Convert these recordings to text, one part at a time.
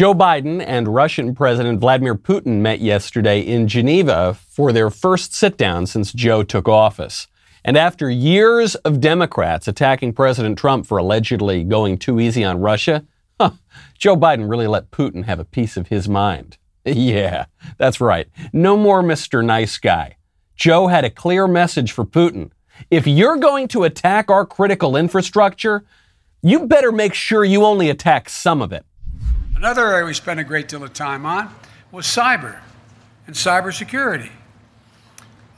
Joe Biden and Russian President Vladimir Putin met yesterday in Geneva for their first sit down since Joe took office. And after years of Democrats attacking President Trump for allegedly going too easy on Russia, huh, Joe Biden really let Putin have a piece of his mind. Yeah, that's right. No more Mr. Nice Guy. Joe had a clear message for Putin. If you're going to attack our critical infrastructure, you better make sure you only attack some of it. Another area we spent a great deal of time on was cyber and cybersecurity.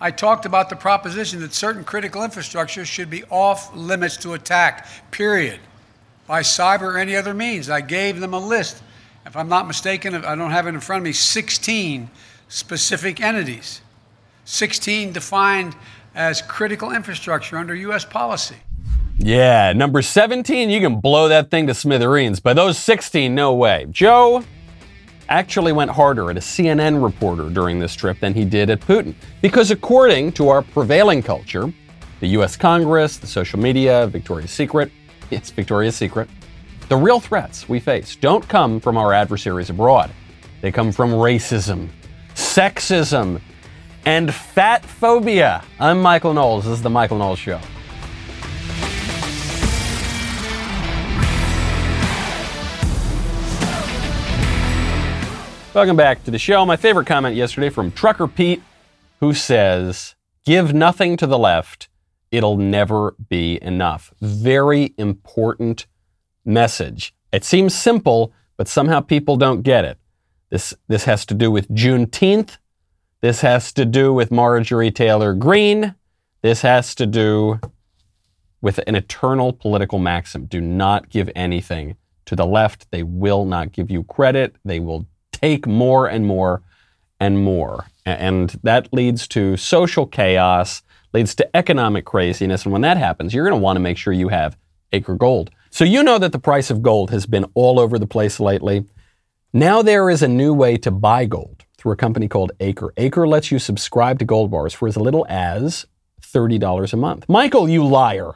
I talked about the proposition that certain critical infrastructure should be off limits to attack, period, by cyber or any other means. I gave them a list. If I'm not mistaken, I don't have it in front of me, 16 specific entities, 16 defined as critical infrastructure under U.S. policy. Yeah, number 17, you can blow that thing to smithereens. But those 16, no way. Joe actually went harder at a CNN reporter during this trip than he did at Putin. Because according to our prevailing culture, the US Congress, the social media, Victoria's Secret, it's Victoria's Secret, the real threats we face don't come from our adversaries abroad. They come from racism, sexism, and fat phobia. I'm Michael Knowles. This is The Michael Knowles Show. Welcome back to the show. My favorite comment yesterday from Trucker Pete, who says, Give nothing to the left, it'll never be enough. Very important message. It seems simple, but somehow people don't get it. This, this has to do with Juneteenth. This has to do with Marjorie Taylor Greene. This has to do with an eternal political maxim. Do not give anything to the left. They will not give you credit. They will take more and more and more. And that leads to social chaos, leads to economic craziness. And when that happens, you're going to want to make sure you have acre gold. So you know that the price of gold has been all over the place lately. Now there is a new way to buy gold through a company called Acre. Acre lets you subscribe to gold bars for as little as $30 a month. Michael, you liar.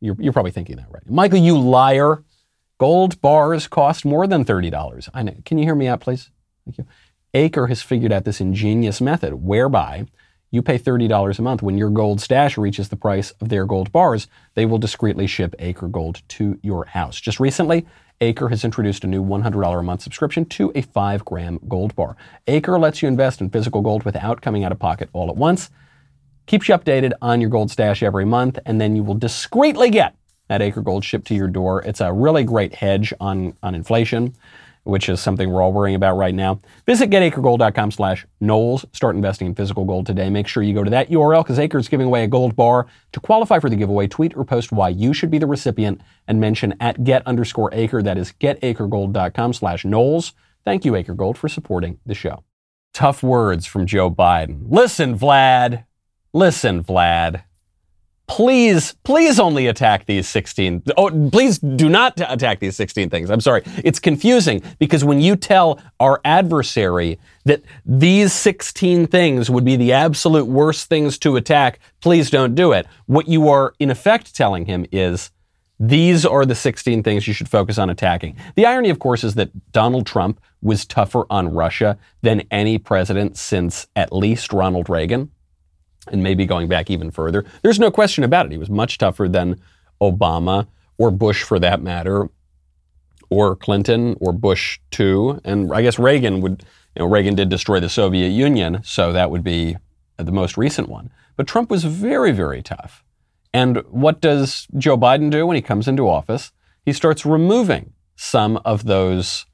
You're, you're probably thinking that right. Michael, you liar. Gold bars cost more than $30. I know. Can you hear me out, please? Thank you. Acre has figured out this ingenious method whereby you pay $30 a month. When your gold stash reaches the price of their gold bars, they will discreetly ship Acre Gold to your house. Just recently, Acre has introduced a new $100 a month subscription to a 5 gram gold bar. Acre lets you invest in physical gold without coming out of pocket all at once, keeps you updated on your gold stash every month, and then you will discreetly get that Acre Gold shipped to your door. It's a really great hedge on, on inflation, which is something we're all worrying about right now. Visit getacregold.com slash Knowles. Start investing in physical gold today. Make sure you go to that URL because Acre is giving away a gold bar. To qualify for the giveaway, tweet or post why you should be the recipient and mention at get underscore acre. That is getacregold.com slash Knowles. Thank you, Acre Gold, for supporting the show. Tough words from Joe Biden. Listen, Vlad. Listen, Vlad please, please only attack these 16. Oh, please do not attack these 16 things. I'm sorry. It's confusing because when you tell our adversary that these 16 things would be the absolute worst things to attack, please don't do it. What you are in effect telling him is these are the 16 things you should focus on attacking. The irony, of course, is that Donald Trump was tougher on Russia than any president since at least Ronald Reagan and maybe going back even further. There's no question about it. He was much tougher than Obama or Bush for that matter, or Clinton or Bush too. And I guess Reagan would, you know, Reagan did destroy the Soviet Union, so that would be the most recent one. But Trump was very, very tough. And what does Joe Biden do when he comes into office? He starts removing some of those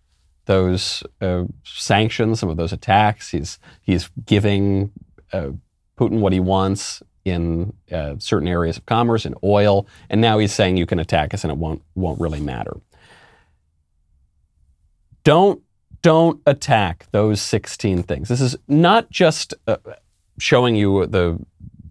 those uh, sanctions, some of those attacks. He's he's giving uh, Putin what he wants in uh, certain areas of commerce, and oil, and now he's saying you can attack us and it won't won't really matter. Don't don't attack those 16 things. This is not just uh, showing you the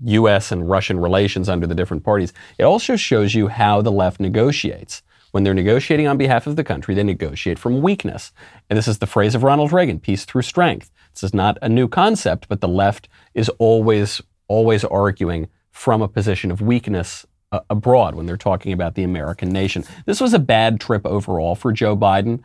U.S. and Russian relations under the different parties. It also shows you how the left negotiates. When they're negotiating on behalf of the country, they negotiate from weakness. And this is the phrase of Ronald Reagan peace through strength. This is not a new concept, but the left is always, always arguing from a position of weakness uh, abroad when they're talking about the American nation. This was a bad trip overall for Joe Biden.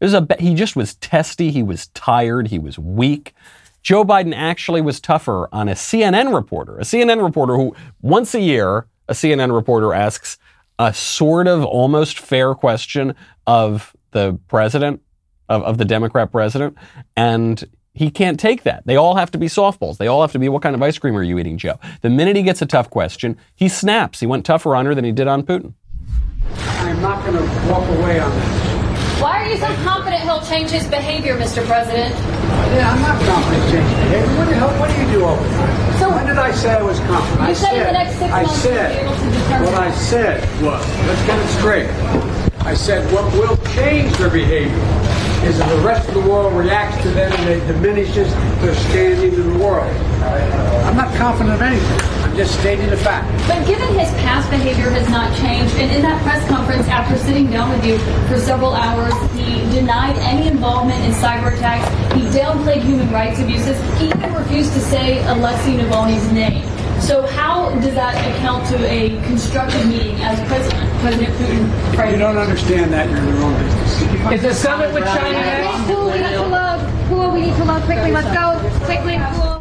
It was a, he just was testy. He was tired. He was weak. Joe Biden actually was tougher on a CNN reporter, a CNN reporter who once a year, a CNN reporter asks a sort of almost fair question of the president, of, of the Democrat president, and he can't take that. They all have to be softballs. They all have to be, what kind of ice cream are you eating, Joe? The minute he gets a tough question, he snaps. He went tougher on her than he did on Putin. I'm not going to walk away on this. Why are you so confident he'll change his behavior, Mr. President? Yeah, I'm not confident changing behavior. What the hell? What do you do all the time? So- when did I say I was confident? You I said in the next six I months said, be able to What I said was, let's get it straight. I said what will change their behavior is if the rest of the world reacts to them and it diminishes their standing in the world. I'm not confident of anything. I'm just stating the fact. But given his past behavior has not changed, and in that press conference after sitting down with you for several hours, he denied any involvement in cyber attacks. He downplayed human rights abuses. He even refused to say Alexei Navalny's name. So how does that account to a constructive meeting as President President Putin You don't understand that. You're in the wrong business. Is the summit with China next? Pool, we need to load. Pool, we need to load quickly. Let's go. Quickly, pool.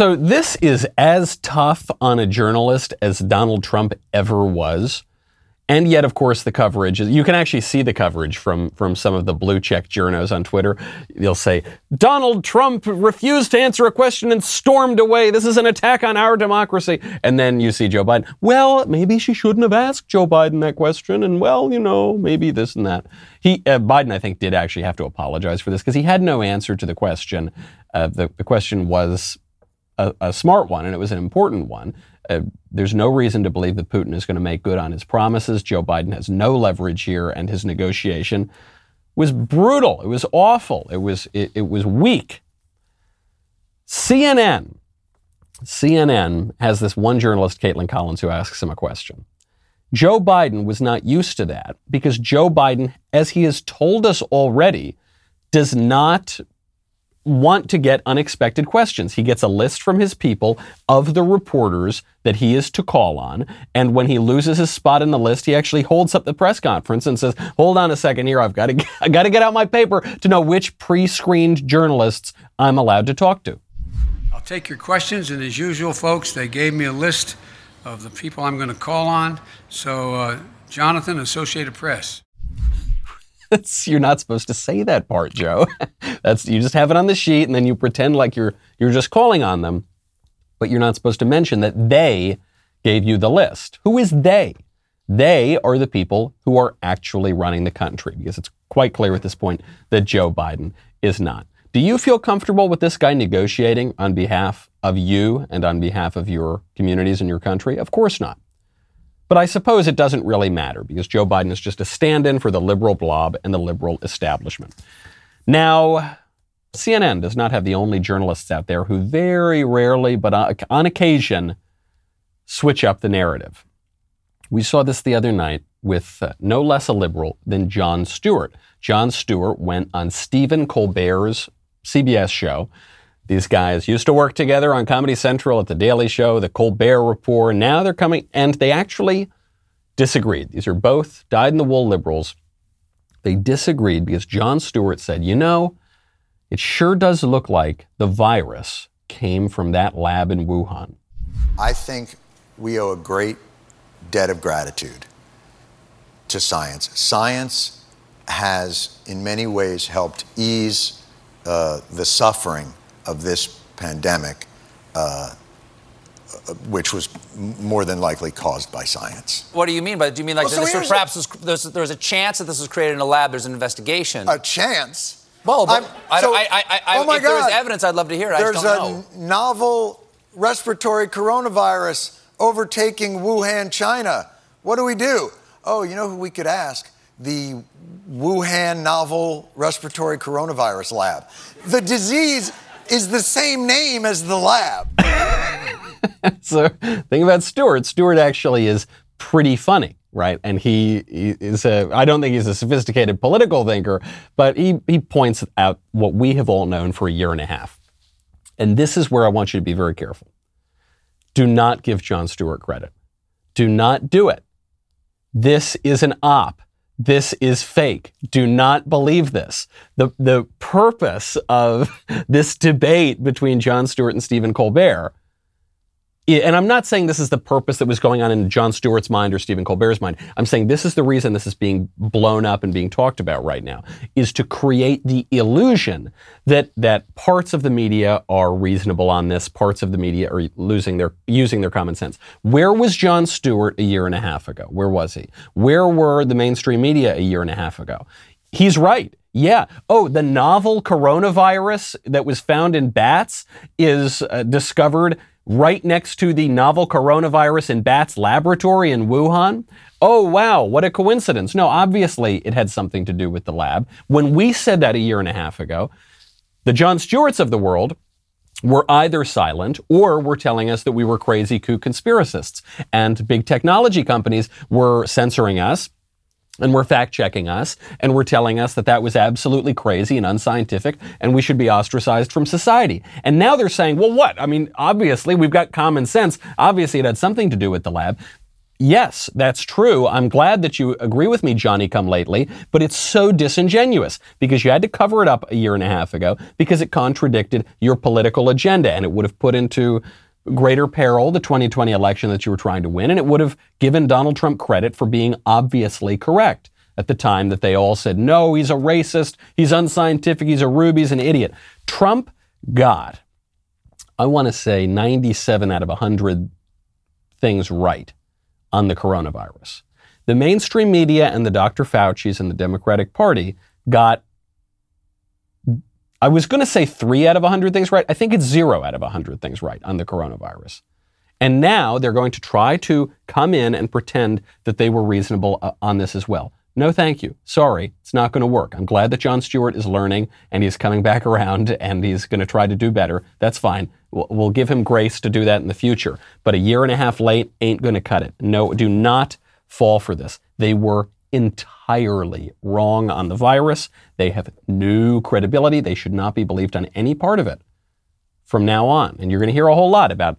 So this is as tough on a journalist as Donald Trump ever was. And yet, of course, the coverage is, you can actually see the coverage from, from some of the blue check journos on Twitter. They'll say, Donald Trump refused to answer a question and stormed away. This is an attack on our democracy. And then you see Joe Biden. Well, maybe she shouldn't have asked Joe Biden that question. And well, you know, maybe this and that. He, uh, Biden, I think, did actually have to apologize for this because he had no answer to the question. Uh, the, the question was a, a smart one, and it was an important one. Uh, there's no reason to believe that Putin is going to make good on his promises. Joe Biden has no leverage here, and his negotiation was brutal. It was awful. It was it, it was weak. CNN, CNN has this one journalist, Kaitlan Collins, who asks him a question. Joe Biden was not used to that because Joe Biden, as he has told us already, does not want to get unexpected questions. He gets a list from his people of the reporters that he is to call on. And when he loses his spot in the list, he actually holds up the press conference and says, hold on a second here. I've got to, I got to get out my paper to know which pre-screened journalists I'm allowed to talk to. I'll take your questions, and as usual, folks, they gave me a list of the people I'm going to call on. So, uh, Jonathan, Associated Press. You're not supposed to say that part, Joe. That's you just have it on the sheet and then you pretend like you're you're just calling on them, but you're not supposed to mention that they gave you the list. Who is they? They are the people who are actually running the country because it's quite clear at this point that Joe Biden is not. Do you feel comfortable with this guy negotiating on behalf of you and on behalf of your communities and your country? Of course not. But I suppose it doesn't really matter because Joe Biden is just a stand in for the liberal blob and the liberal establishment. Now, CNN does not have the only journalists out there who very rarely, but on occasion, switch up the narrative. We saw this the other night with uh, no less a liberal than Jon Stewart. Jon Stewart went on Stephen Colbert's CBS show. These guys used to work together on Comedy Central at The Daily Show, The Colbert Report. Now they're coming, and they actually disagreed. These are both dyed in the wool liberals. They disagreed because Jon Stewart said, you know, it sure does look like the virus came from that lab in Wuhan. I think we owe a great debt of gratitude to science. Science has, in many ways, helped ease uh, the suffering of this pandemic, uh, which was more than likely caused by science. What do you mean by that? Do you mean like Well, so this perhaps was, there's, there's a chance that this was created in a lab? There's an investigation. A chance. well, but I'm- I, so- I, I, I, oh my if there was God. evidence, I'd love to hear. it. There's just don't a know. n- novel respiratory coronavirus overtaking Wuhan, China. What do we do? Oh, you know who we could ask? The Wuhan novel respiratory coronavirus lab. The disease is the same name as the lab. so thing about Stewart, Stewart actually is pretty funny, right? And he, he is a, I don't think he's a sophisticated political thinker, but he, he points out what we have all known for a year and a half. And this is where I want you to be very careful. Do not give Jon Stewart credit. Do not do it. This is an op. this is fake. Do not believe this. The, the purpose of this debate between Jon Stewart and Stephen Colbert and I'm not saying this is the purpose that was going on in Jon Stewart's mind or Stephen Colbert's mind. I'm saying this is the reason this is being blown up and being talked about right now is to create the illusion that that parts of the media are reasonable on this, parts of the media are losing their using their common sense. Where was Jon Stewart a year and a half ago? Where was he? Where were the mainstream media a year and a half ago? He's right. Yeah. Oh, the novel coronavirus that was found in bats is uh, discovered right next to the novel coronavirus in bats laboratory in Wuhan. Oh, wow, what a coincidence. No, obviously it had something to do with the lab. When we said that a year and a half ago, the Jon Stewarts of the world were either silent or were telling us that we were crazy coup conspiracists. And big technology companies were censoring us and were fact checking us and were telling us that that was absolutely crazy and unscientific and we should be ostracized from society. And now they're saying, well, what? I mean, obviously we've got common sense. Obviously it had something to do with the lab. Yes, that's true. I'm glad that you agree with me, Johnny come lately, but it's so disingenuous because you had to cover it up a year and a half ago because it contradicted your political agenda and it would have put into greater peril the 2020 election that you were trying to win, and it would have given Donald Trump credit for being obviously correct at the time that they all said, no, he's a racist, he's unscientific, he's a rube, he's an idiot. Trump got, I want to say, 97 out of 100 things right on the coronavirus. The mainstream media and the Dr. Fauci's and the Democratic Party got I was going to say three out of 100 things right. I think it's zero out of 100 things right on the coronavirus. And now they're going to try to come in and pretend that they were reasonable uh, on this as well. No, thank you. Sorry, it's not going to work. I'm glad that Jon Stewart is learning and he's coming back around and he's going to try to do better. That's fine. We'll, we'll give him grace to do that in the future. But a year and a half late ain't going to cut it. No, do not fall for this. They were entirely wrong on the virus. They have no credibility. They should not be believed on any part of it from now on. And you're going to hear a whole lot about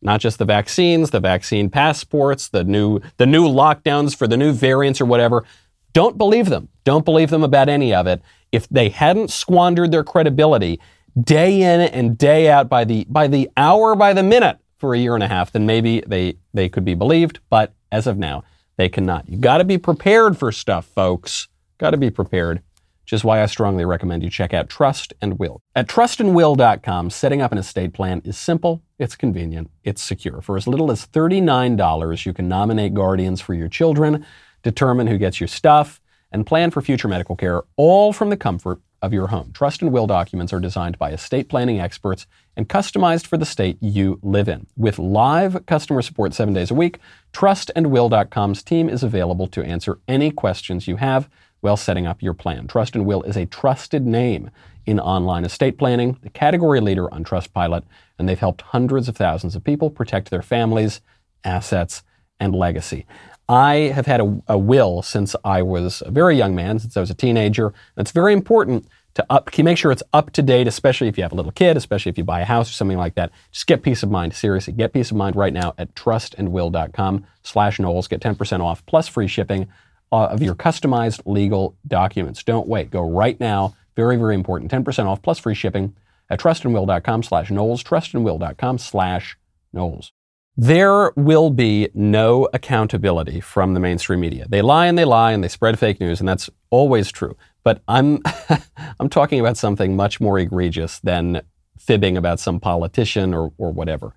not just the vaccines, the vaccine passports, the new the new lockdowns for the new variants or whatever. Don't believe them. Don't believe them about any of it. If they hadn't squandered their credibility day in and day out by the by the hour by the minute for a year and a half, then maybe they they could be believed, but as of now, they cannot. You got to be prepared for stuff, folks. Got to be prepared. Which is why I strongly recommend you check out Trust and Will. At trustandwill.com, setting up an estate plan is simple, it's convenient, it's secure. For as little as $39, you can nominate guardians for your children, determine who gets your stuff, and plan for future medical care, all from the comfort of your home. Trust and will documents are designed by estate planning experts and customized for the state you live in. With live customer support seven days a week, trustandwill.com's team is available to answer any questions you have while setting up your plan. Trust and Will is a trusted name in online estate planning, the category leader on Trustpilot, and they've helped hundreds of thousands of people protect their families, assets, and legacy. I have had a, a will since I was a very young man, since I was a teenager. It's very important to up, make sure it's up to date, especially if you have a little kid, especially if you buy a house or something like that. Just get peace of mind. Seriously, get peace of mind right now at trustandwill.com slash Knowles. Get 10% off plus free shipping uh, of your customized legal documents. Don't wait. Go right now. Very, very important. 10% off plus free shipping at trustandwill.com slash Knowles, trustandwill.com slash Knowles. There will be no accountability from the mainstream media. They lie and they lie and they spread fake news, and that's always true. But I'm, I'm talking about something much more egregious than fibbing about some politician or, or whatever.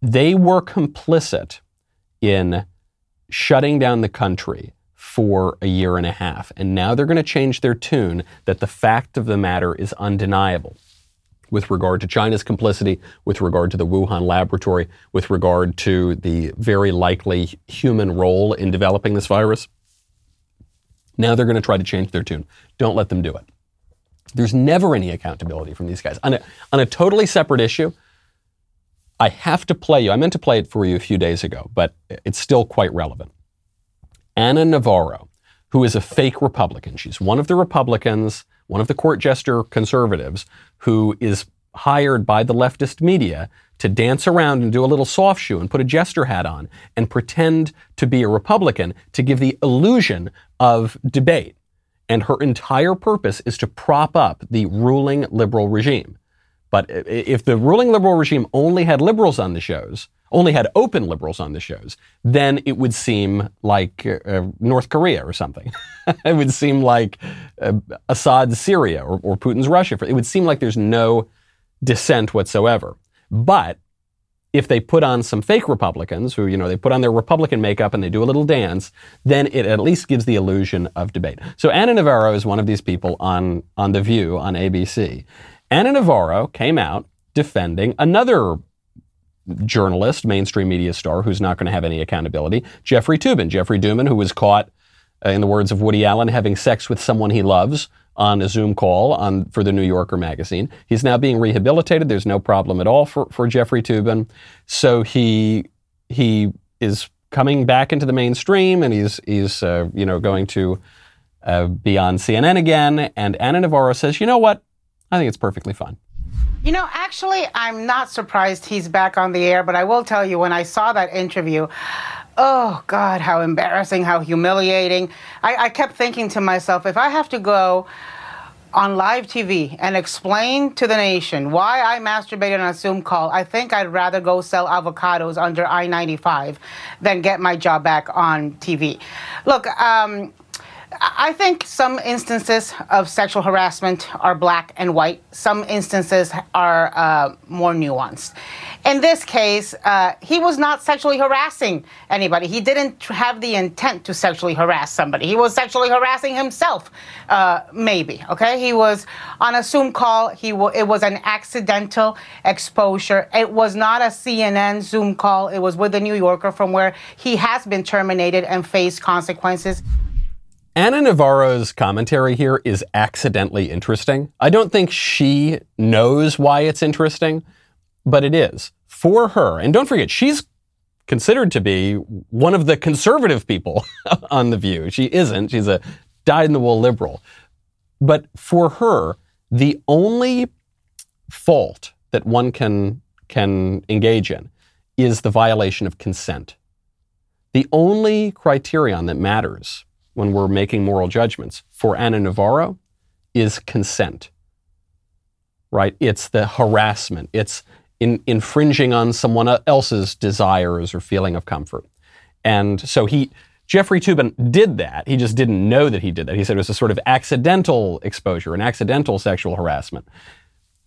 They were complicit in shutting down the country for a year and a half. And now they're going to change their tune that the fact of the matter is undeniable with regard to China's complicity, with regard to the Wuhan laboratory, with regard to the very likely human role in developing this virus. Now they're going to try to change their tune. Don't let them do it. There's never any accountability from these guys. On a, on a totally separate issue, I have to play you. I meant to play it for you a few days ago, but it's still quite relevant. Ana Navarro, who is a fake Republican. She's one of the Republicans, one of the court jester conservatives, who is hired by the leftist media to dance around and do a little soft shoe and put a jester hat on and pretend to be a Republican to give the illusion of debate. And her entire purpose is to prop up the ruling liberal regime. But if the ruling liberal regime only had liberals on the shows, only had open liberals on the shows, then it would seem like uh, North Korea or something. it would seem like uh, Assad's Syria or, or Putin's Russia. It would seem like there's no dissent whatsoever. But if they put on some fake Republicans who, you know, they put on their Republican makeup and they do a little dance, then it at least gives the illusion of debate. So Ana Navarro is one of these people on, on The View on ABC. Ana Navarro came out defending another journalist, mainstream media star, who's not going to have any accountability, Jeffrey Toobin. Jeffrey Toobin, who was caught, uh, in the words of Woody Allen, having sex with someone he loves on a Zoom call on for the New Yorker magazine. He's now being rehabilitated. There's no problem at all for, for Jeffrey Toobin. So he he is coming back into the mainstream, and he's he's uh, you know going to uh, be on CNN again. And Ana Navarro says, you know what? I think it's perfectly fine. You know, actually, I'm not surprised he's back on the air, but I will tell you when I saw that interview, oh God, how embarrassing, how humiliating. I, I kept thinking to myself, if I have to go on live TV and explain to the nation why I masturbated on a Zoom call, I think I'd rather go sell avocados under I 95 than get my job back on TV. Look, um, I think some instances of sexual harassment are black and white. Some instances are uh, more nuanced. In this case, uh, he was not sexually harassing anybody. He didn't have the intent to sexually harass somebody. He was sexually harassing himself, uh, maybe. Okay, he was on a Zoom call. He it was an accidental exposure. It was not a CNN Zoom call. It was with the New Yorker, from where he has been terminated and faced consequences. Ana Navarro's commentary here is accidentally interesting. I don't think she knows why it's interesting, but it is. For her, and don't forget, she's considered to be one of the conservative people on The View. She isn't. She's a dyed in the wool liberal. But for her, the only fault that one can, can engage in is the violation of consent. The only criterion that matters when we're making moral judgments for Ana Navarro is consent. Right? It's the harassment. It's in, infringing on someone else's desires or feeling of comfort. And so he, Jeffrey Toobin did that. He just didn't know that he did that. He said it was a sort of accidental exposure, an accidental sexual harassment.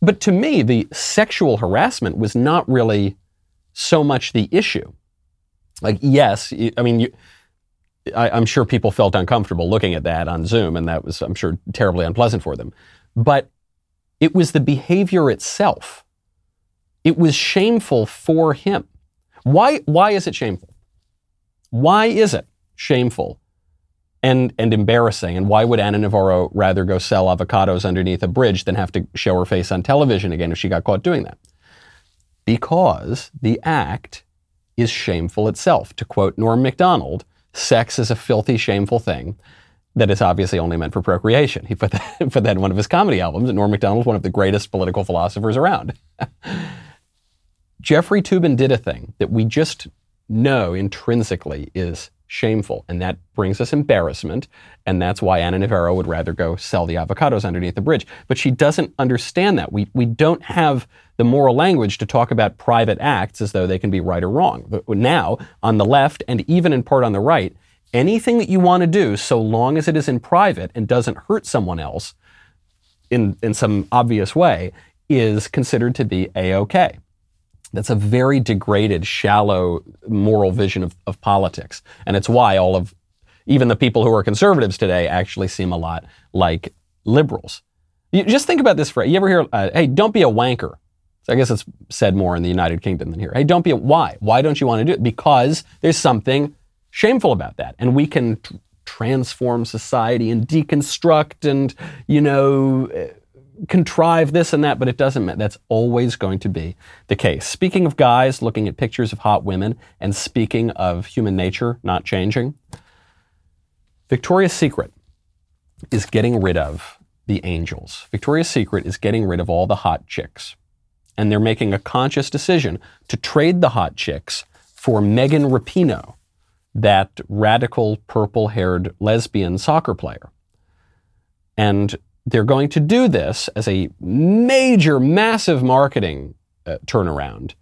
But to me, the sexual harassment was not really so much the issue. Like, yes, I mean, you, I, I'm sure people felt uncomfortable looking at that on Zoom, and that was, I'm sure, terribly unpleasant for them. But it was the behavior itself. It was shameful for him. Why, why is it shameful? Why is it shameful and, and embarrassing? And why would Ana Navarro rather go sell avocados underneath a bridge than have to show her face on television again if she got caught doing that? Because the act is shameful itself. To quote Norm MacDonald, sex is a filthy, shameful thing that is obviously only meant for procreation. He put that, put that in one of his comedy albums. And Norm MacDonald is one of the greatest political philosophers around. Jeffrey Toobin did a thing that we just know intrinsically is shameful, and that brings us embarrassment, and that's why Ana Navarro would rather go sell the avocados underneath the bridge. But she doesn't understand that. We, we don't have the moral language to talk about private acts as though they can be right or wrong. But now, on the left, and even in part on the right, anything that you want to do, so long as it is in private and doesn't hurt someone else in, in some obvious way, is considered to be A-OK. That's a very degraded, shallow moral vision of, of politics. And it's why all of, even the people who are conservatives today actually seem a lot like liberals. You just think about this phrase. You ever hear, uh, hey, don't be a wanker? So I guess it's said more in the United Kingdom than here. Hey, don't be a, why? Why don't you want to do it? Because there's something shameful about that. And we can tr- transform society and deconstruct and, you know, uh, contrive this and that, but it doesn't matter. That's always going to be the case. Speaking of guys looking at pictures of hot women and speaking of human nature not changing, Victoria's Secret is getting rid of the angels. Victoria's Secret is getting rid of all the hot chicks. And they're making a conscious decision to trade the hot chicks for Megan Rapinoe, that radical purple haired lesbian soccer player. And they're going to do this as a major, massive marketing uh, turnaround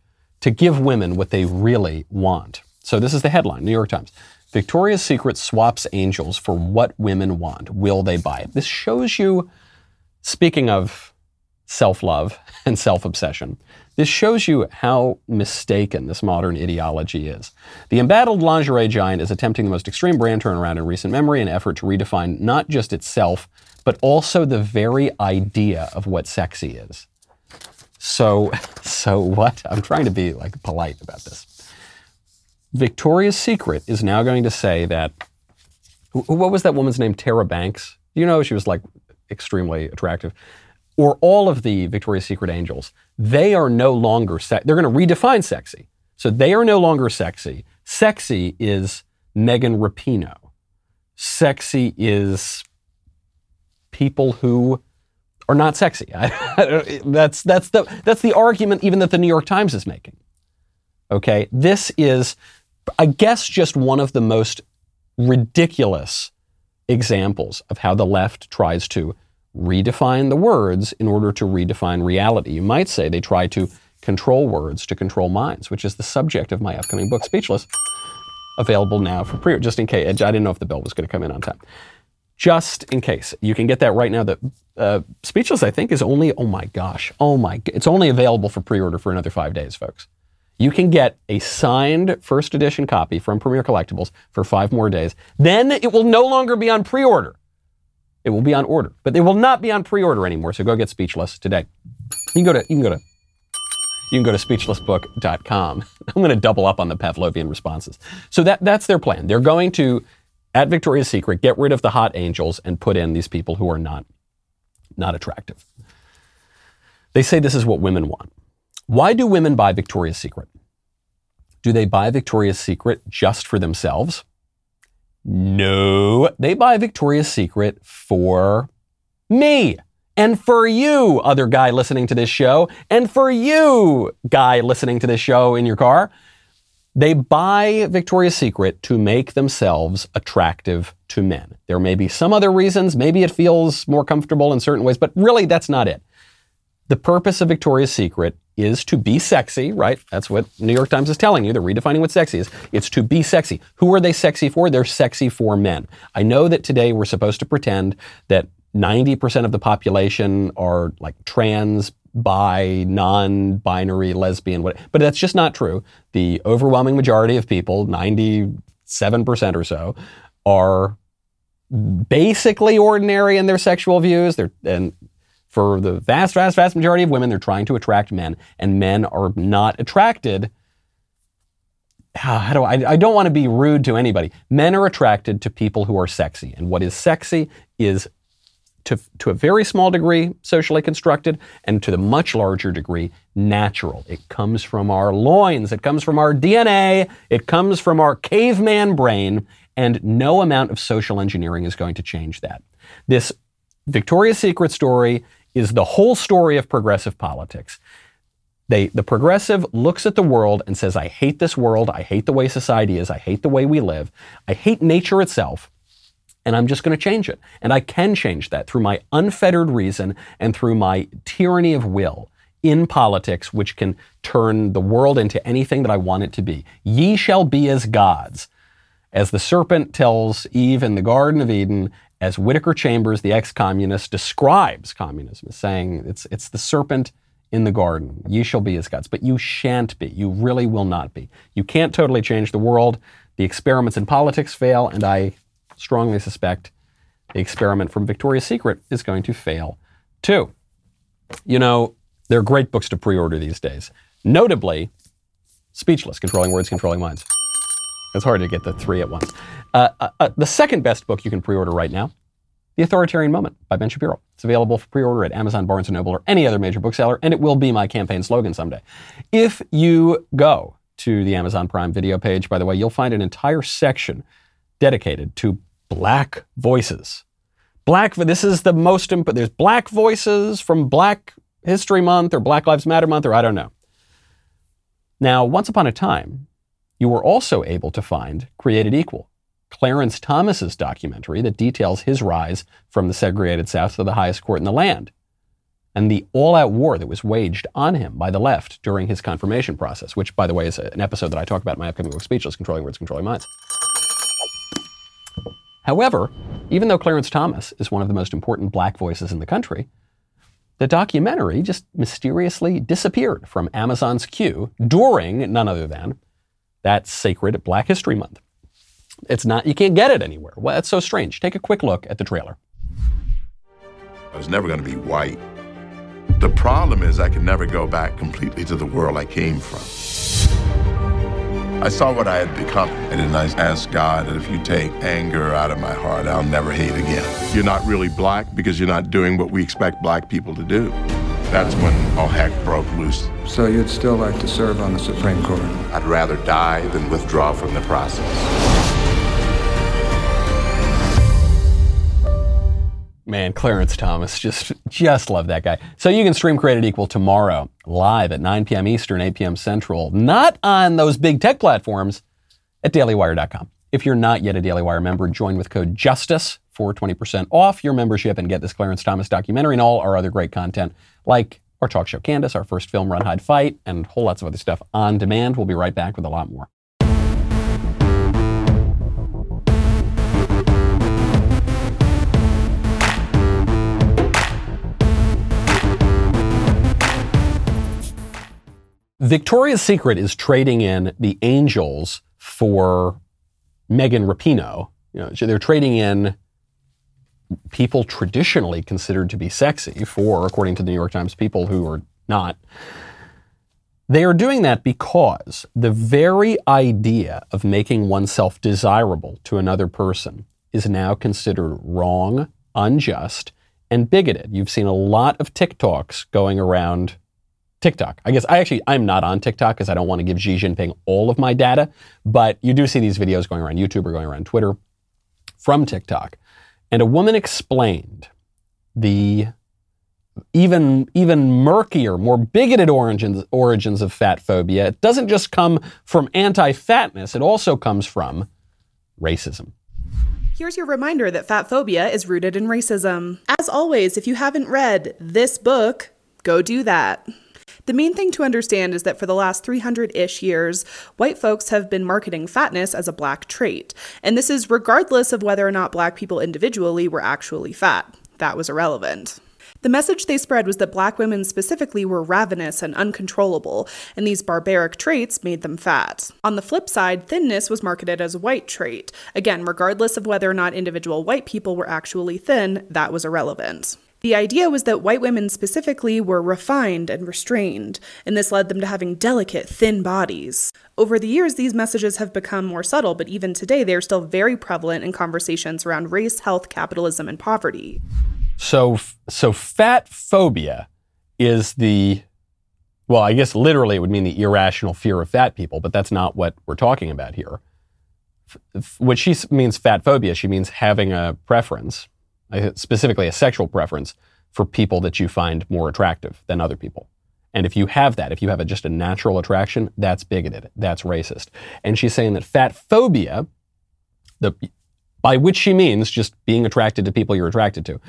to give women what they really want. So this is the headline, New York Times. Victoria's Secret swaps angels for what women want. Will they buy it? This shows you, speaking of self love and self obsession, this shows you how mistaken this modern ideology is. The embattled lingerie giant is attempting the most extreme brand turnaround in recent memory in an effort to redefine not just itself, but also the very idea of what sexy is. So, so what? I'm trying to be like polite about this. Victoria's Secret is now going to say that. What was that woman's name? Tyra Banks. You know, she was like extremely attractive. Or all of the Victoria's Secret angels, they are no longer, se- they're going to redefine sexy. So they are no longer sexy. Sexy is Megan Rapinoe. Sexy is people who are not sexy. that's, that's, the, that's the argument even that the New York Times is making. Okay, this is, I guess, just one of the most ridiculous examples of how the left tries to redefine the words in order to redefine reality. You might say they try to control words to control minds, which is the subject of my upcoming book, Speechless, available now for pre just in case. I didn't know if the bill was going to come in on time. Just in case. You can get that right now. The uh, Speechless, I think, is only, oh my gosh, oh my, it's only available for pre order for another five days, folks. You can get a signed first edition copy from Premier Collectibles for five more days. Then it will no longer be on pre order. It will be on order, but it will not be on pre-order anymore. So go get Speechless today. You can go to you can go to you can go to speechlessbook.com. I'm going to double up on the Pavlovian responses. So that that's their plan. They're going to at Victoria's Secret get rid of the hot angels and put in these people who are not not attractive. They say this is what women want. Why do women buy Victoria's Secret? Do they buy Victoria's Secret just for themselves? No, they buy Victoria's Secret for me. And for you, other guy listening to this show, and for you, guy listening to this show in your car, they buy Victoria's Secret to make themselves attractive to men. There may be some other reasons. Maybe it feels more comfortable in certain ways, but really that's not it. The purpose of Victoria's Secret is to be sexy, right? That's what New York Times is telling you. They're redefining what sexy is. It's to be sexy. Who are they sexy for? They're sexy for men. I know that today we're supposed to pretend that 90% of the population are like trans, bi, non binary, lesbian, but that's just not true. The overwhelming majority of people, 97% or so, are basically ordinary in their sexual views. They're, and for the vast, vast, vast majority of women, they're trying to attract men, and men are not attracted. Ah, how do I? I don't want to be rude to anybody. Men are attracted to people who are sexy, and what is sexy is, to to a very small degree, socially constructed, and to the much larger degree, natural. It comes from our loins. It comes from our DNA. It comes from our caveman brain, and no amount of social engineering is going to change that. This Victoria's Secret story is the whole story of progressive politics. They, the progressive looks at the world and says, I hate this world. I hate the way society is. I hate the way we live. I hate nature itself. And I'm just going to change it. And I can change that through my unfettered reason and through my tyranny of will in politics, which can turn the world into anything that I want it to be. Ye shall be as gods. As the serpent tells Eve in the Garden of Eden, as Whittaker Chambers, the ex-communist, describes communism as saying it's, it's the serpent in the garden. Ye shall be as gods, but you shan't be. You really will not be. You can't totally change the world. The experiments in politics fail, and I strongly suspect the experiment from Victoria's Secret is going to fail too. You know, there are great books to pre-order these days. Notably, Speechless, Controlling Words, Controlling Minds. It's hard to get the three at once. Uh, uh, uh, the second best book you can pre-order right now, The Authoritarian Moment by Ben Shapiro. It's available for pre-order at Amazon, Barnes & Noble, or any other major bookseller, and it will be my campaign slogan someday. If you go to the Amazon Prime video page, by the way, you'll find an entire section dedicated to black voices. Black, this is the most important, there's black voices from black History Month or Black Lives Matter Month or I don't know. Now, once upon a time, you were also able to find Created Equal, Clarence Thomas's documentary that details his rise from the segregated South to the highest court in the land and the all out war that was waged on him by the left during his confirmation process, which, by the way, is an episode that I talk about in my upcoming book, Speechless Controlling Words, Controlling Minds. However, even though Clarence Thomas is one of the most important black voices in the country, the documentary just mysteriously disappeared from Amazon's queue during none other than that sacred Black History Month. It's not, you can't get it anywhere. Well, that's so strange. Take a quick look at the trailer. I was never going to be white. The problem is I can never go back completely to the world I came from. I saw what I had become, and then I asked God that if you take anger out of my heart, I'll never hate again. You're not really black because you're not doing what we expect black people to do. That's when all heck broke loose. So you'd still like to serve on the Supreme Court? I'd rather die than withdraw from the process. Man, Clarence Thomas, just just love that guy. So you can stream Created Equal tomorrow, live at 9 p.m. Eastern, 8 p.m. Central, not on those big tech platforms, at dailywire.com. If you're not yet a Daily Wire member, join with code JUSTICE for 20% off your membership and get this Clarence Thomas documentary and all our other great content, like our talk show Candace, our first film, Run, Hide, Fight, and whole lots of other stuff on demand. We'll be right back with a lot more. Victoria's Secret is trading in the Angels for Megan Rapinoe. You know, they're trading in people traditionally considered to be sexy for, according to the New York Times, people who are not. They are doing that because the very idea of making oneself desirable to another person is now considered wrong, unjust, and bigoted. You've seen a lot of TikToks going around TikTok. I guess I actually I'm not on TikTok because I don't want to give Xi Jinping all of my data, but you do see these videos going around YouTube or going around Twitter from TikTok. And a woman explained the even even murkier, more bigoted origins origins of fat phobia. It doesn't just come from anti-fatness, it also comes from racism. Here's your reminder that fat phobia is rooted in racism. As always, if you haven't read this book, go do that. The main thing to understand is that for the last 300 ish years, white folks have been marketing fatness as a black trait. And this is regardless of whether or not black people individually were actually fat. That was irrelevant. The message they spread was that black women specifically were ravenous and uncontrollable, and these barbaric traits made them fat. On the flip side, thinness was marketed as a white trait. Again, regardless of whether or not individual white people were actually thin, that was irrelevant. The idea was that white women specifically were refined and restrained, and this led them to having delicate, thin bodies. Over the years, these messages have become more subtle, but even today, they are still very prevalent in conversations around race, health, capitalism, and poverty. So, so fat phobia is the, well, I guess literally it would mean the irrational fear of fat people, but that's not what we're talking about here. What she means fat phobia, she means having a preference specifically a sexual preference for people that you find more attractive than other people. And if you have that, if you have a, just a natural attraction, that's bigoted. That's racist. And she's saying that fat phobia, the, by which she means just being attracted to people you're attracted to,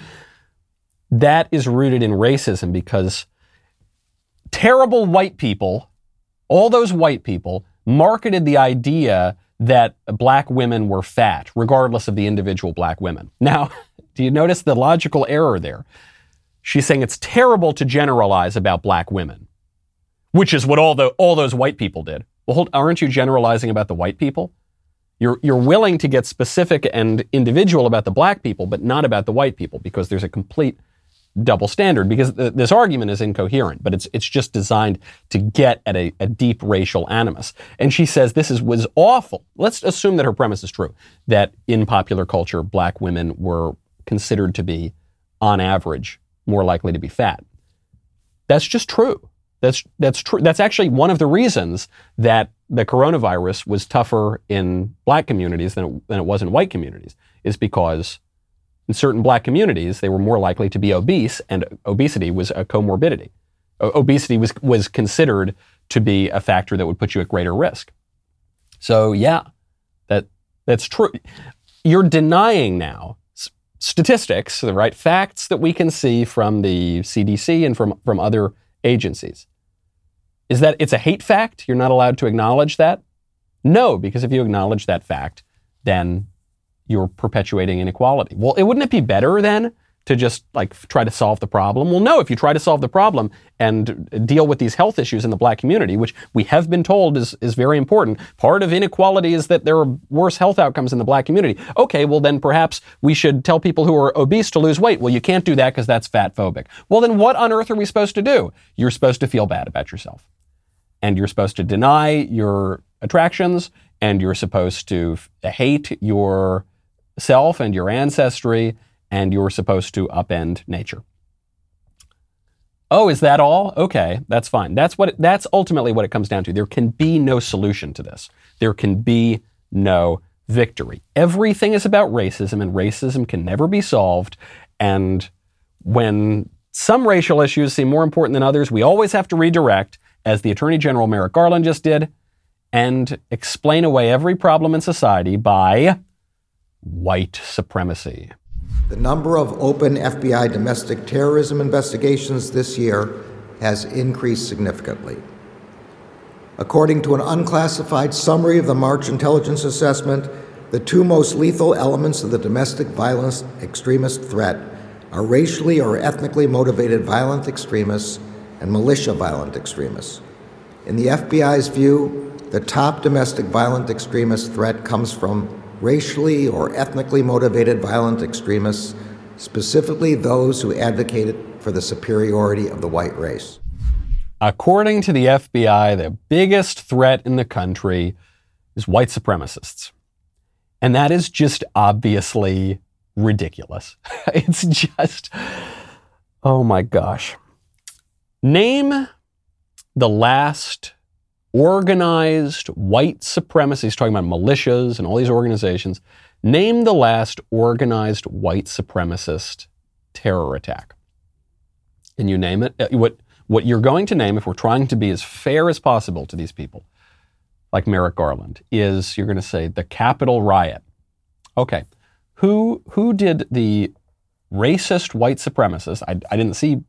that is rooted in racism because terrible white people, all those white people, marketed the idea that black women were fat, regardless of the individual black women. Now, do you notice the logical error there? She's saying it's terrible to generalize about black women, which is what all the all those white people did. Well, hold, aren't you generalizing about the white people? You're you're willing to get specific and individual about the black people, but not about the white people because there's a complete double standard because th- this argument is incoherent, but it's it's just designed to get at a, a, deep racial animus. And she says this is was awful. Let's assume that her premise is true that in popular culture, black women were considered to be, on average, more likely to be fat. That's just true. That's, that's true. That's actually one of the reasons that the coronavirus was tougher in black communities than it, than it was in white communities, is because in certain black communities, they were more likely to be obese, and obesity was a comorbidity. O- obesity was was considered to be a factor that would put you at greater risk. So yeah, that that's true. You're denying now statistics, the right facts that we can see from the CDC and from from other agencies. Is that it's a hate fact? You're not allowed to acknowledge that? No, because if you acknowledge that fact, then you're perpetuating inequality. Well, it wouldn't it be better then to just like try to solve the problem? Well, no, if you try to solve the problem and deal with these health issues in the black community, which we have been told is, is very important, part of inequality is that there are worse health outcomes in the black community. Okay, well, then perhaps we should tell people who are obese to lose weight. Well, you can't do that because that's fat phobic. Well, then what on earth are we supposed to do? You're supposed to feel bad about yourself. And you're supposed to deny your attractions and you're supposed to hate yourself and your ancestry and you're supposed to upend nature. Oh, is that all? Okay, that's fine. That's what that's ultimately what it comes down to. There can be no solution to this. There can be no victory. Everything is about racism and racism can never be solved and when some racial issues seem more important than others, we always have to redirect as the Attorney General Merrick Garland just did and explain away every problem in society by white supremacy. The number of open FBI domestic terrorism investigations this year has increased significantly. According to an unclassified summary of the March intelligence assessment, the two most lethal elements of the domestic violence extremist threat are racially or ethnically motivated violent extremists and militia violent extremists. In the FBI's view, the top domestic violent extremist threat comes from racially or ethnically motivated violent extremists, specifically those who advocated for the superiority of the white race. According to the FBI, the biggest threat in the country is white supremacists. And that is just obviously ridiculous. it's just, oh my gosh. Name the last organized white supremacy, he's talking about militias and all these organizations. Name the last organized white supremacist terror attack. Can you name it? Uh, What, what you're going to name, if we're trying to be as fair as possible to these people, like Merrick Garland, is you're going to say the Capitol riot. Okay. Who, who did the racist white supremacists? I, I didn't see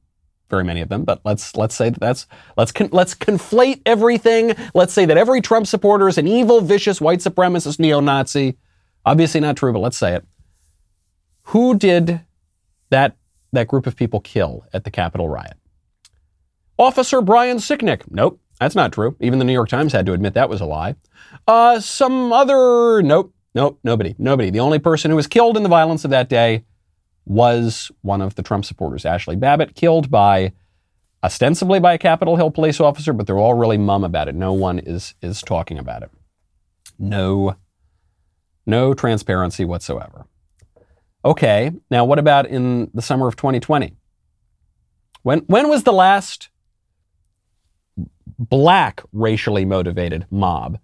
very many of them, but let's let's say that that's let's con, let's conflate everything. Let's say that every Trump supporter is an evil, vicious white supremacist neo-Nazi. Obviously not true, but let's say it. Who did that that group of people kill at the Capitol riot? Officer Brian Sicknick. Nope, that's not true. Even the New York Times had to admit that was a lie. Uh, some other. Nope, nope, nobody, nobody. The only person who was killed in the violence of that day was one of the Trump supporters, Ashli Babbitt, killed by ostensibly by a Capitol Hill police officer, but they're all really mum about it. No one is is talking about it. No, no transparency whatsoever. Okay, now what about in the summer of 2020? When when was the last black racially motivated mob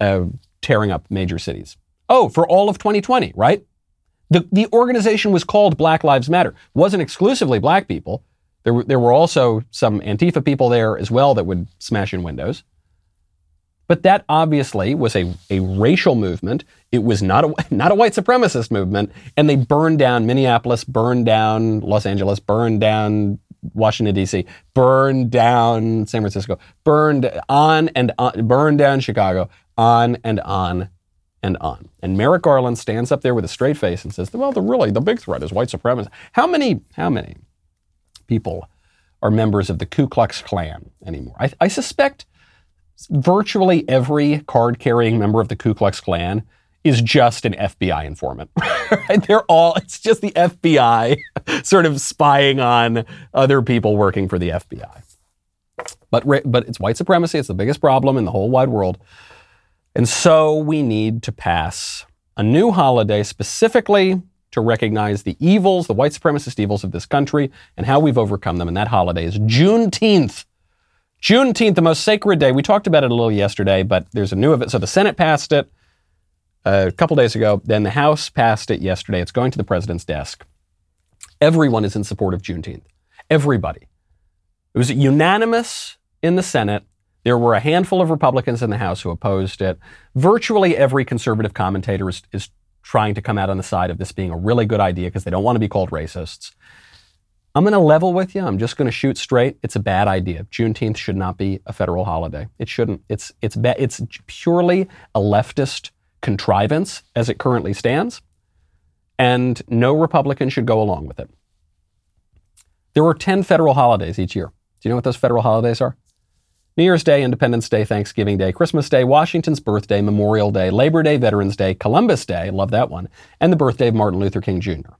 uh, tearing up major cities? Oh, for all of 2020, right? The, the organization was called Black Lives Matter. It wasn't exclusively black people. There were, there were also some Antifa people there as well that would smash in windows. But that obviously was a, a racial movement. It was not a, not a white supremacist movement. And they burned down Minneapolis, burned down Los Angeles, burned down Washington, D.C., burned down San Francisco, burned on and on, burned down Chicago, on and on and on. And Merrick Garland stands up there with a straight face and says, "Well, the really the big threat is white supremacy." How many? How many people are members of the Ku Klux Klan anymore? I, I suspect virtually every card-carrying member of the Ku Klux Klan is just an FBI informant. right? They're all. It's just the FBI sort of spying on other people working for the FBI. But but it's white supremacy. It's the biggest problem in the whole wide world. And so we need to pass a new holiday specifically to recognize the evils, the white supremacist evils of this country, and how we've overcome them. And that holiday is Juneteenth. Juneteenth, the most sacred day. We talked about it a little yesterday, but there's a new event. So the Senate passed it uh, a couple days ago. Then the House passed it yesterday. It's going to the president's desk. Everyone is in support of Juneteenth. Everybody. It was unanimous in the Senate. There were a handful of Republicans in the House who opposed it. Virtually every conservative commentator is, is trying to come out on the side of this being a really good idea because they don't want to be called racists. I'm going to level with you. I'm just going to shoot straight. It's a bad idea. Juneteenth should not be a federal holiday. It shouldn't. It's it's ba- it's purely a leftist contrivance as it currently stands, and no Republican should go along with it. There are 10 federal holidays each year. Do you know what those federal holidays are? New Year's Day, Independence Day, Thanksgiving Day, Christmas Day, Washington's birthday, Memorial Day, Labor Day, Veterans Day, Columbus Day, love that one, and the birthday of Martin Luther King Jr.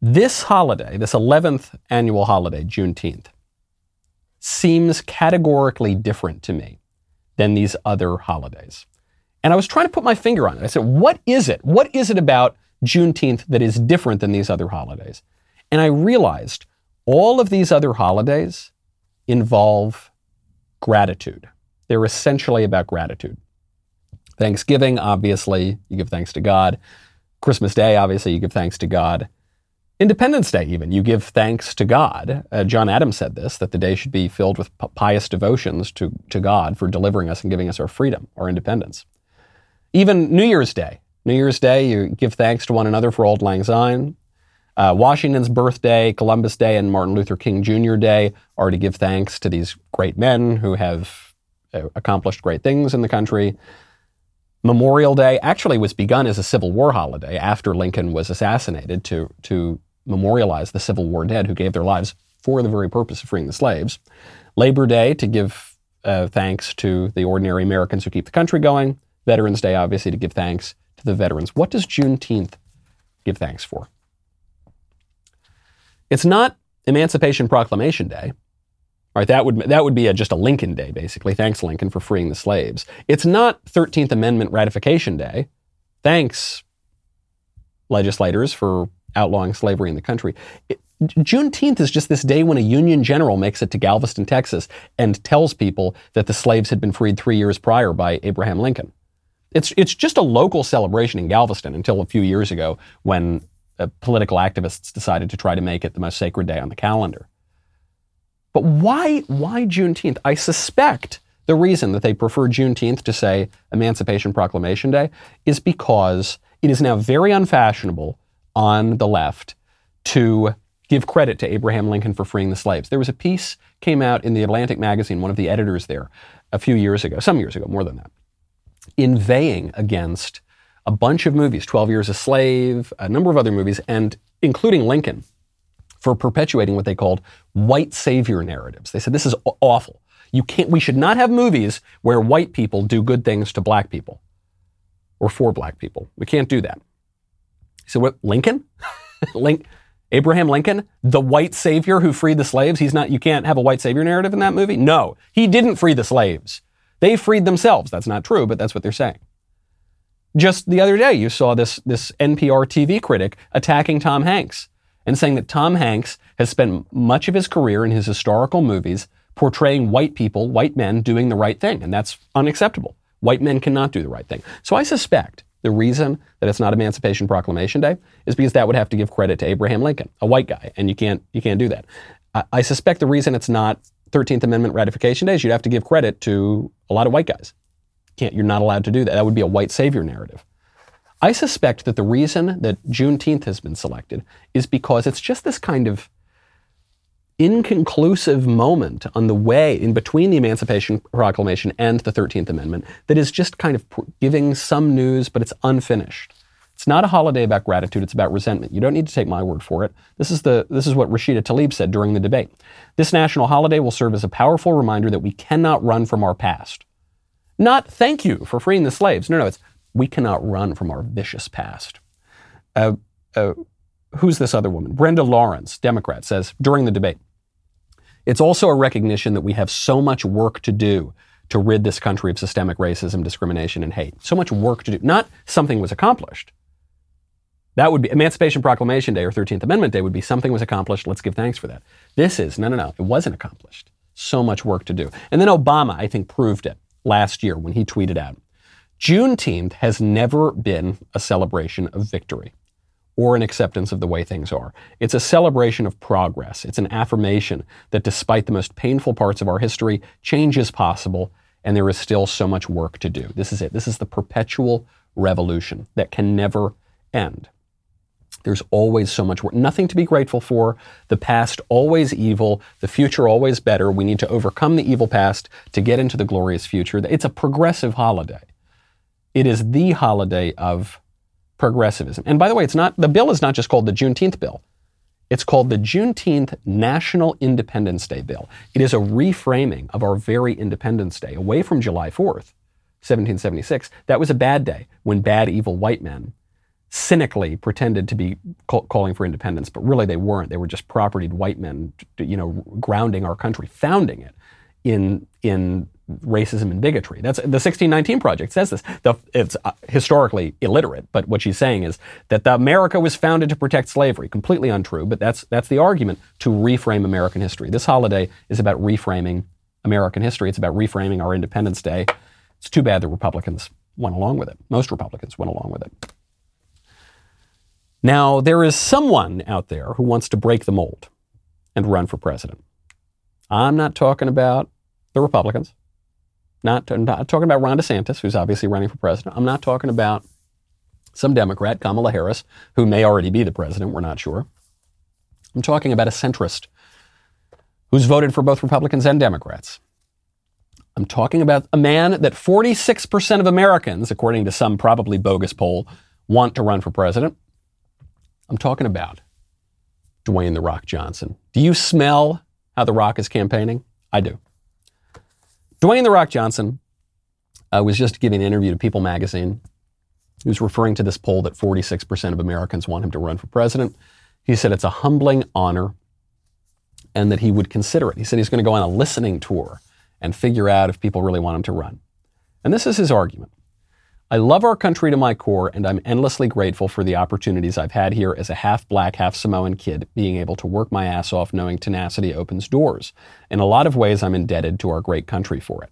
This holiday, this 11th annual holiday, Juneteenth, seems categorically different to me than these other holidays. And I was trying to put my finger on it. I said, what is it? What is it about Juneteenth that is different than these other holidays? And I realized all of these other holidays involve gratitude. They're essentially about gratitude. Thanksgiving, obviously, you give thanks to God. Christmas Day, obviously, you give thanks to God. Independence Day, even, you give thanks to God. Uh, John Adams said this that the day should be filled with pious devotions to, to God for delivering us and giving us our freedom, our independence. Even New Year's Day. New Year's Day, you give thanks to one another for Auld Lang Syne. Uh, Washington's birthday, Columbus Day, and Martin Luther King Jr. Day are to give thanks to these great men who have uh, accomplished great things in the country. Memorial Day actually was begun as a Civil War holiday after Lincoln was assassinated to, to memorialize the Civil War dead who gave their lives for the very purpose of freeing the slaves. Labor Day to give uh, thanks to the ordinary Americans who keep the country going. Veterans Day, obviously, to give thanks to the veterans. What does Juneteenth give thanks for? It's not Emancipation Proclamation Day. Right, that would that would be a, just a Lincoln Day, basically. Thanks, Lincoln, for freeing the slaves. It's not Thirteenth Amendment Ratification Day. Thanks, legislators, for outlawing slavery in the country. It, Juneteenth is just this day when a Union general makes it to Galveston, Texas, and tells people that the slaves had been freed three years prior by Abraham Lincoln. It's it's just a local celebration in Galveston until a few years ago when uh, political activists decided to try to make it the most sacred day on the calendar. But why, why Juneteenth? I suspect the reason that they prefer Juneteenth to, say, Emancipation Proclamation Day is because it is now very unfashionable on the left to give credit to Abraham Lincoln for freeing the slaves. There was a piece came out in the Atlantic magazine, one of the editors there, a few years ago, some years ago, more than that, inveighing against a bunch of movies 12 Years a Slave, a number of other movies, and including Lincoln, for perpetuating what they called white savior narratives. They said this is awful. You can't, we should not have movies where white people do good things to black people or for black people. We can't do that. So what, Lincoln? Link, Abraham Lincoln, the white savior who freed the slaves, he's not, you can't have a white savior narrative in that movie? No, he didn't free the slaves. They freed themselves. That's not true, but that's what they're saying. Just the other day, you saw this, this NPR TV critic attacking Tom Hanks and saying that Tom Hanks has spent much of his career in his historical movies portraying white people, white men doing the right thing, and that's unacceptable. White men cannot do the right thing. So I suspect the reason that it's not Emancipation Proclamation Day is because that would have to give credit to Abraham Lincoln, a white guy, and you can't you can't do that. I, I suspect the reason it's not 13th Amendment ratification day is you'd have to give credit to a lot of white guys can't, you're not allowed to do that. That would be a white savior narrative. I suspect that the reason that Juneteenth has been selected is because it's just this kind of inconclusive moment on the way in between the Emancipation Proclamation and the 13th Amendment that is just kind of giving some news, but it's unfinished. It's not a holiday about gratitude, it's about resentment. You don't need to take my word for it. This is, the, this is what Rashida Tlaib said during the debate. This national holiday will serve as a powerful reminder that we cannot run from our past. Not thank you for freeing the slaves. No, no, it's we cannot run from our vicious past. Uh, uh, who's this other woman? Brenda Lawrence, Democrat, says during the debate, it's also a recognition that we have so much work to do to rid this country of systemic racism, discrimination, and hate. So much work to do. Not something was accomplished. That would be Emancipation Proclamation Day or 13th Amendment Day would be something was accomplished. Let's give thanks for that. This is, no, no, no, it wasn't accomplished. So much work to do. And then Obama, I think, proved it last year when he tweeted out Juneteenth has never been a celebration of victory. or an acceptance of the way things are. It's a celebration of progress. It's an affirmation that despite the most painful parts of our history, change is possible and there is still so much work to do. This is it. This is the perpetual revolution that can never end. There's always so much work. Nothing to be grateful for. The past always evil, the future always better. We need to overcome the evil past to get into the glorious future. It's a progressive holiday. It is the holiday of progressivism. And by the way, it's not the bill is not just called the Juneteenth bill. It's called the Juneteenth National Independence Day bill. It is a reframing of our very Independence Day away from July 4th, 1776. That was a bad day when bad, evil white men cynically pretended to be call, calling for independence, but really they weren't. They were just propertied white men, you know, grounding our country, founding it in in racism and bigotry. That's the 1619 Project says this. The, it's uh, historically illiterate, but what she's saying is that the America was founded to protect slavery. Completely untrue, but that's that's the argument to reframe American history. This holiday is about reframing American history. It's about reframing our Independence Day. It's too bad the Republicans went along with it. Most Republicans went along with it. Now, there is someone out there who wants to break the mold and run for president. I'm not talking about the Republicans. Not, not talking about Ron DeSantis, who's obviously running for president. I'm not talking about some Democrat, Kamala Harris, who may already be the president. We're not sure. I'm talking about a centrist who's voted for both Republicans and Democrats. I'm talking about a man that 46% of Americans, according to some probably bogus poll, want to run for president. I'm talking about Dwayne The Rock Johnson. Do you smell how The Rock is campaigning? I do. Dwayne The Rock Johnson uh, was just giving an interview to People magazine. He was referring to this poll that 46% of Americans want him to run for president. He said it's a humbling honor and that he would consider it. He said he's going to go on a listening tour and figure out if people really want him to run. And this is his argument. I love our country to my core, and I'm endlessly grateful for the opportunities I've had here as a half black, half Samoan kid, being able to work my ass off knowing tenacity opens doors. In a lot of ways, I'm indebted to our great country for it.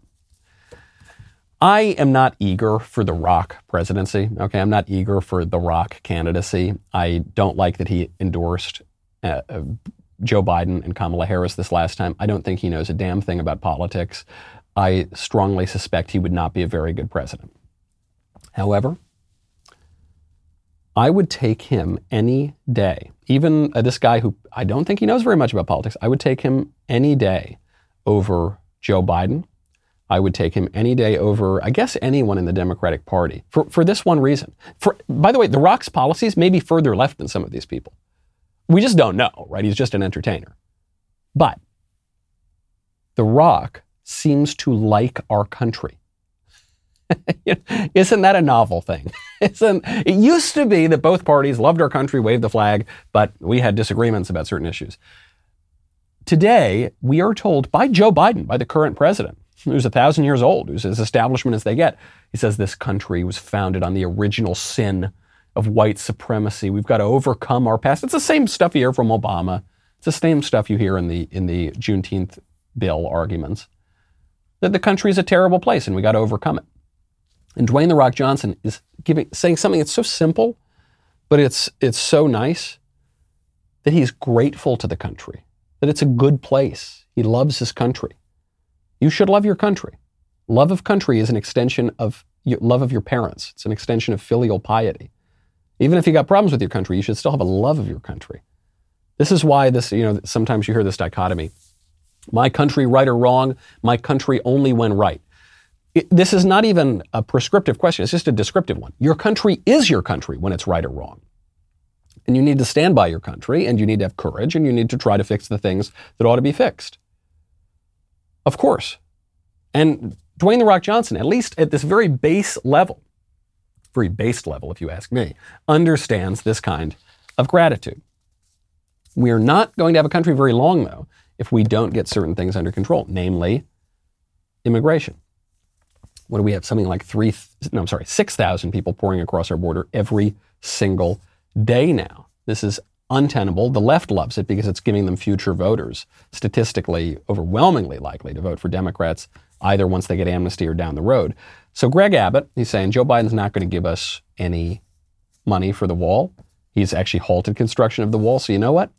I am not eager for the Rock presidency. Okay, I'm not eager for the Rock candidacy. I don't like that he endorsed uh, uh, Joe Biden and Kamala Harris this last time. I don't think he knows a damn thing about politics. I strongly suspect he would not be a very good president. However, I would take him any day. Even uh, this guy who I don't think he knows very much about politics, I would take him any day over Joe Biden. I would take him any day over, I guess, anyone in the Democratic Party for, for this one reason. For, by the way, The Rock's policies may be further left than some of these people. We just don't know, right? He's just an entertainer. But The Rock seems to like our country. Isn't that a novel thing? Isn't, it used to be that both parties loved our country, waved the flag, but we had disagreements about certain issues. Today, we are told by Joe Biden, by the current president, who's a thousand years old, who's as establishment as they get, he says this country was founded on the original sin of white supremacy. We've got to overcome our past. It's the same stuff you hear from Obama. It's the same stuff you hear in the in the Juneteenth bill arguments. That the country is a terrible place and we got to overcome it. And Dwayne the Rock Johnson is giving saying something that's so simple, but it's it's so nice that he's grateful to the country, that it's a good place. He loves his country. You should love your country. Love of country is an extension of love of your parents. It's an extension of filial piety. Even if you got problems with your country, you should still have a love of your country. This is why this, you know, sometimes you hear this dichotomy. My country, right or wrong, my country only when right. It, this is not even a prescriptive question, it's just a descriptive one. Your country is your country when it's right or wrong. And you need to stand by your country, and you need to have courage, and you need to try to fix the things that ought to be fixed. Of course. And Dwayne The Rock Johnson, at least at this very base level, very base level, if you ask me, understands this kind of gratitude. We are not going to have a country very long, though, if we don't get certain things under control, namely immigration what do we have? Something like three, no, I'm sorry, 6,000 people pouring across our border every single day now. This is untenable. The left loves it because it's giving them future voters, statistically overwhelmingly likely to vote for Democrats, either once they get amnesty or down the road. So Greg Abbott, he's saying Joe Biden's not going to give us any money for the wall. He's actually halted construction of the wall. So, you know what?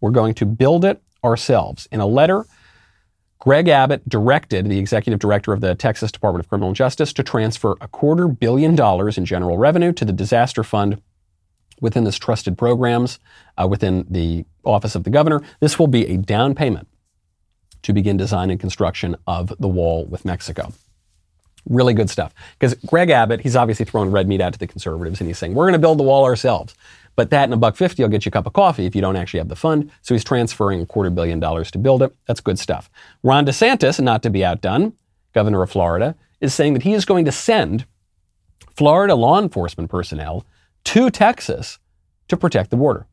We're going to build it ourselves. In a letter, Greg Abbott directed the executive director of the Texas Department of Criminal Justice to transfer a quarter billion dollars in general revenue to the disaster fund within this trusted programs uh, within the office of the governor. This will be a down payment to begin design and construction of the wall with Mexico. Really good stuff. Because Greg Abbott, he's obviously throwing red meat out to the conservatives and he's saying, we're going to build the wall ourselves. But that and a buck fifty will get you a cup of coffee if you don't actually have the fund. So he's transferring a quarter billion dollars to build it. That's good stuff. Ron DeSantis, not to be outdone, governor of Florida, is saying that he is going to send Florida law enforcement personnel to Texas to protect the border.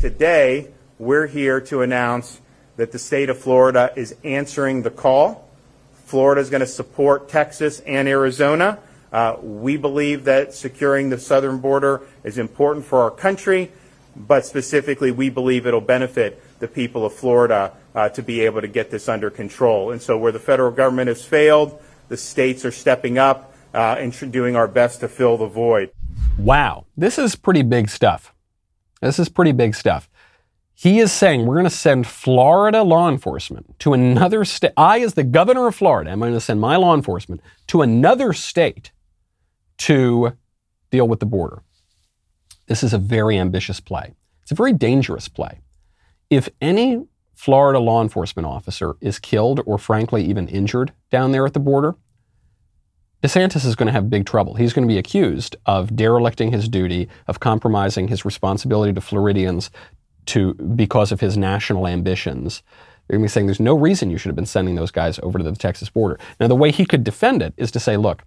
Today, we're here to announce that the state of Florida is answering the call. Florida is going to support Texas and Arizona. Uh, we believe that securing the southern border is important for our country, but specifically, we believe it'll benefit the people of Florida uh, to be able to get this under control. And so, where the federal government has failed, the states are stepping up uh, and doing our best to fill the void. Wow, this is pretty big stuff. This is pretty big stuff. He is saying we're going to send Florida law enforcement to another state. I, as the governor of Florida, am going to send my law enforcement to another state to deal with the border. This is a very ambitious play. It's a very dangerous play. If any Florida law enforcement officer is killed or, frankly, even injured down there at the border, DeSantis is going to have big trouble. He's going to be accused of derelicting his duty, of compromising his responsibility to Floridians to, because of his national ambitions. They're going to be saying there's no reason you should have been sending those guys over to the Texas border. Now, the way he could defend it is to say, look,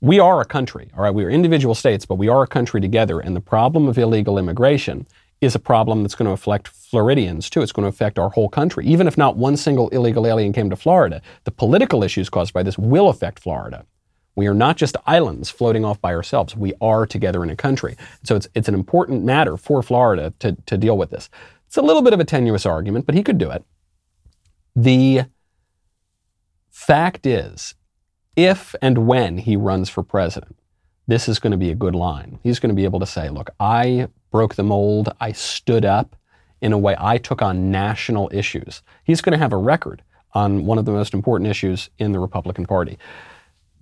we are a country, all right? We are individual states, but we are a country together. And the problem of illegal immigration is a problem that's going to affect Floridians too. It's going to affect our whole country. Even if not one single illegal alien came to Florida, the political issues caused by this will affect Florida. We are not just islands floating off by ourselves. We are together in a country. So it's, it's an important matter for Florida to, to deal with this. It's a little bit of a tenuous argument, but he could do it. The fact is, if and when he runs for president, this is going to be a good line. He's going to be able to say, look, I broke the mold. I stood up in a way I took on national issues. He's going to have a record on one of the most important issues in the Republican Party.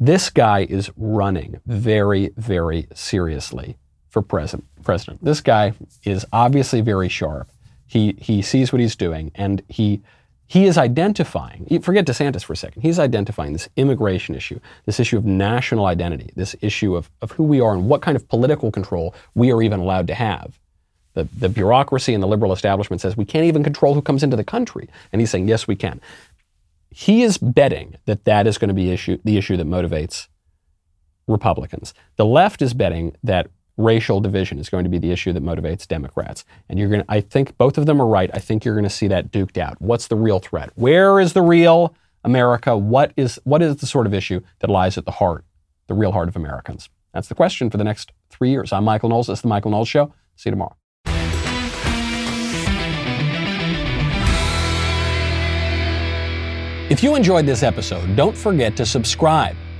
This guy is running very, very seriously for president. president. This guy is obviously very sharp. He, he sees what he's doing and he he is identifying, forget DeSantis for a second, he's identifying this immigration issue, this issue of national identity, this issue of, of who we are and what kind of political control we are even allowed to have. The, the bureaucracy and the liberal establishment says we can't even control who comes into the country. And he's saying, yes, we can. He is betting that that is going to be issue, the issue that motivates Republicans. The left is betting that racial division is going to be the issue that motivates Democrats. And you're going to, I think both of them are right. I think you're going to see that duked out. What's the real threat? Where is the real America? What is, what is the sort of issue that lies at the heart, the real heart of Americans? That's the question for the next three years. I'm Michael Knowles. This is the Michael Knowles Show. See you tomorrow. If you enjoyed this episode, don't forget to subscribe.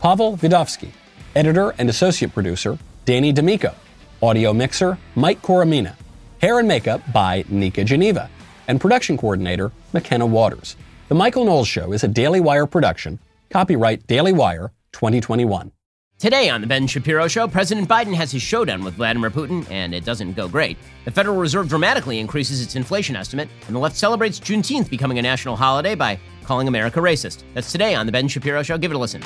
Pavel Vidovsky. Editor and associate producer, Danny D'Amico. Audio mixer, Mike Coromina. Hair and makeup by Nika Geneva. And production coordinator, McKenna Waters. The Michael Knowles Show is a Daily Wire production. Copyright Daily Wire 2021. Today on The Ben Shapiro Show, President Biden has his showdown with Vladimir Putin, and it doesn't go great. The Federal Reserve dramatically increases its inflation estimate, and the left celebrates Juneteenth becoming a national holiday by calling America racist. That's today on The Ben Shapiro Show. Give it a listen.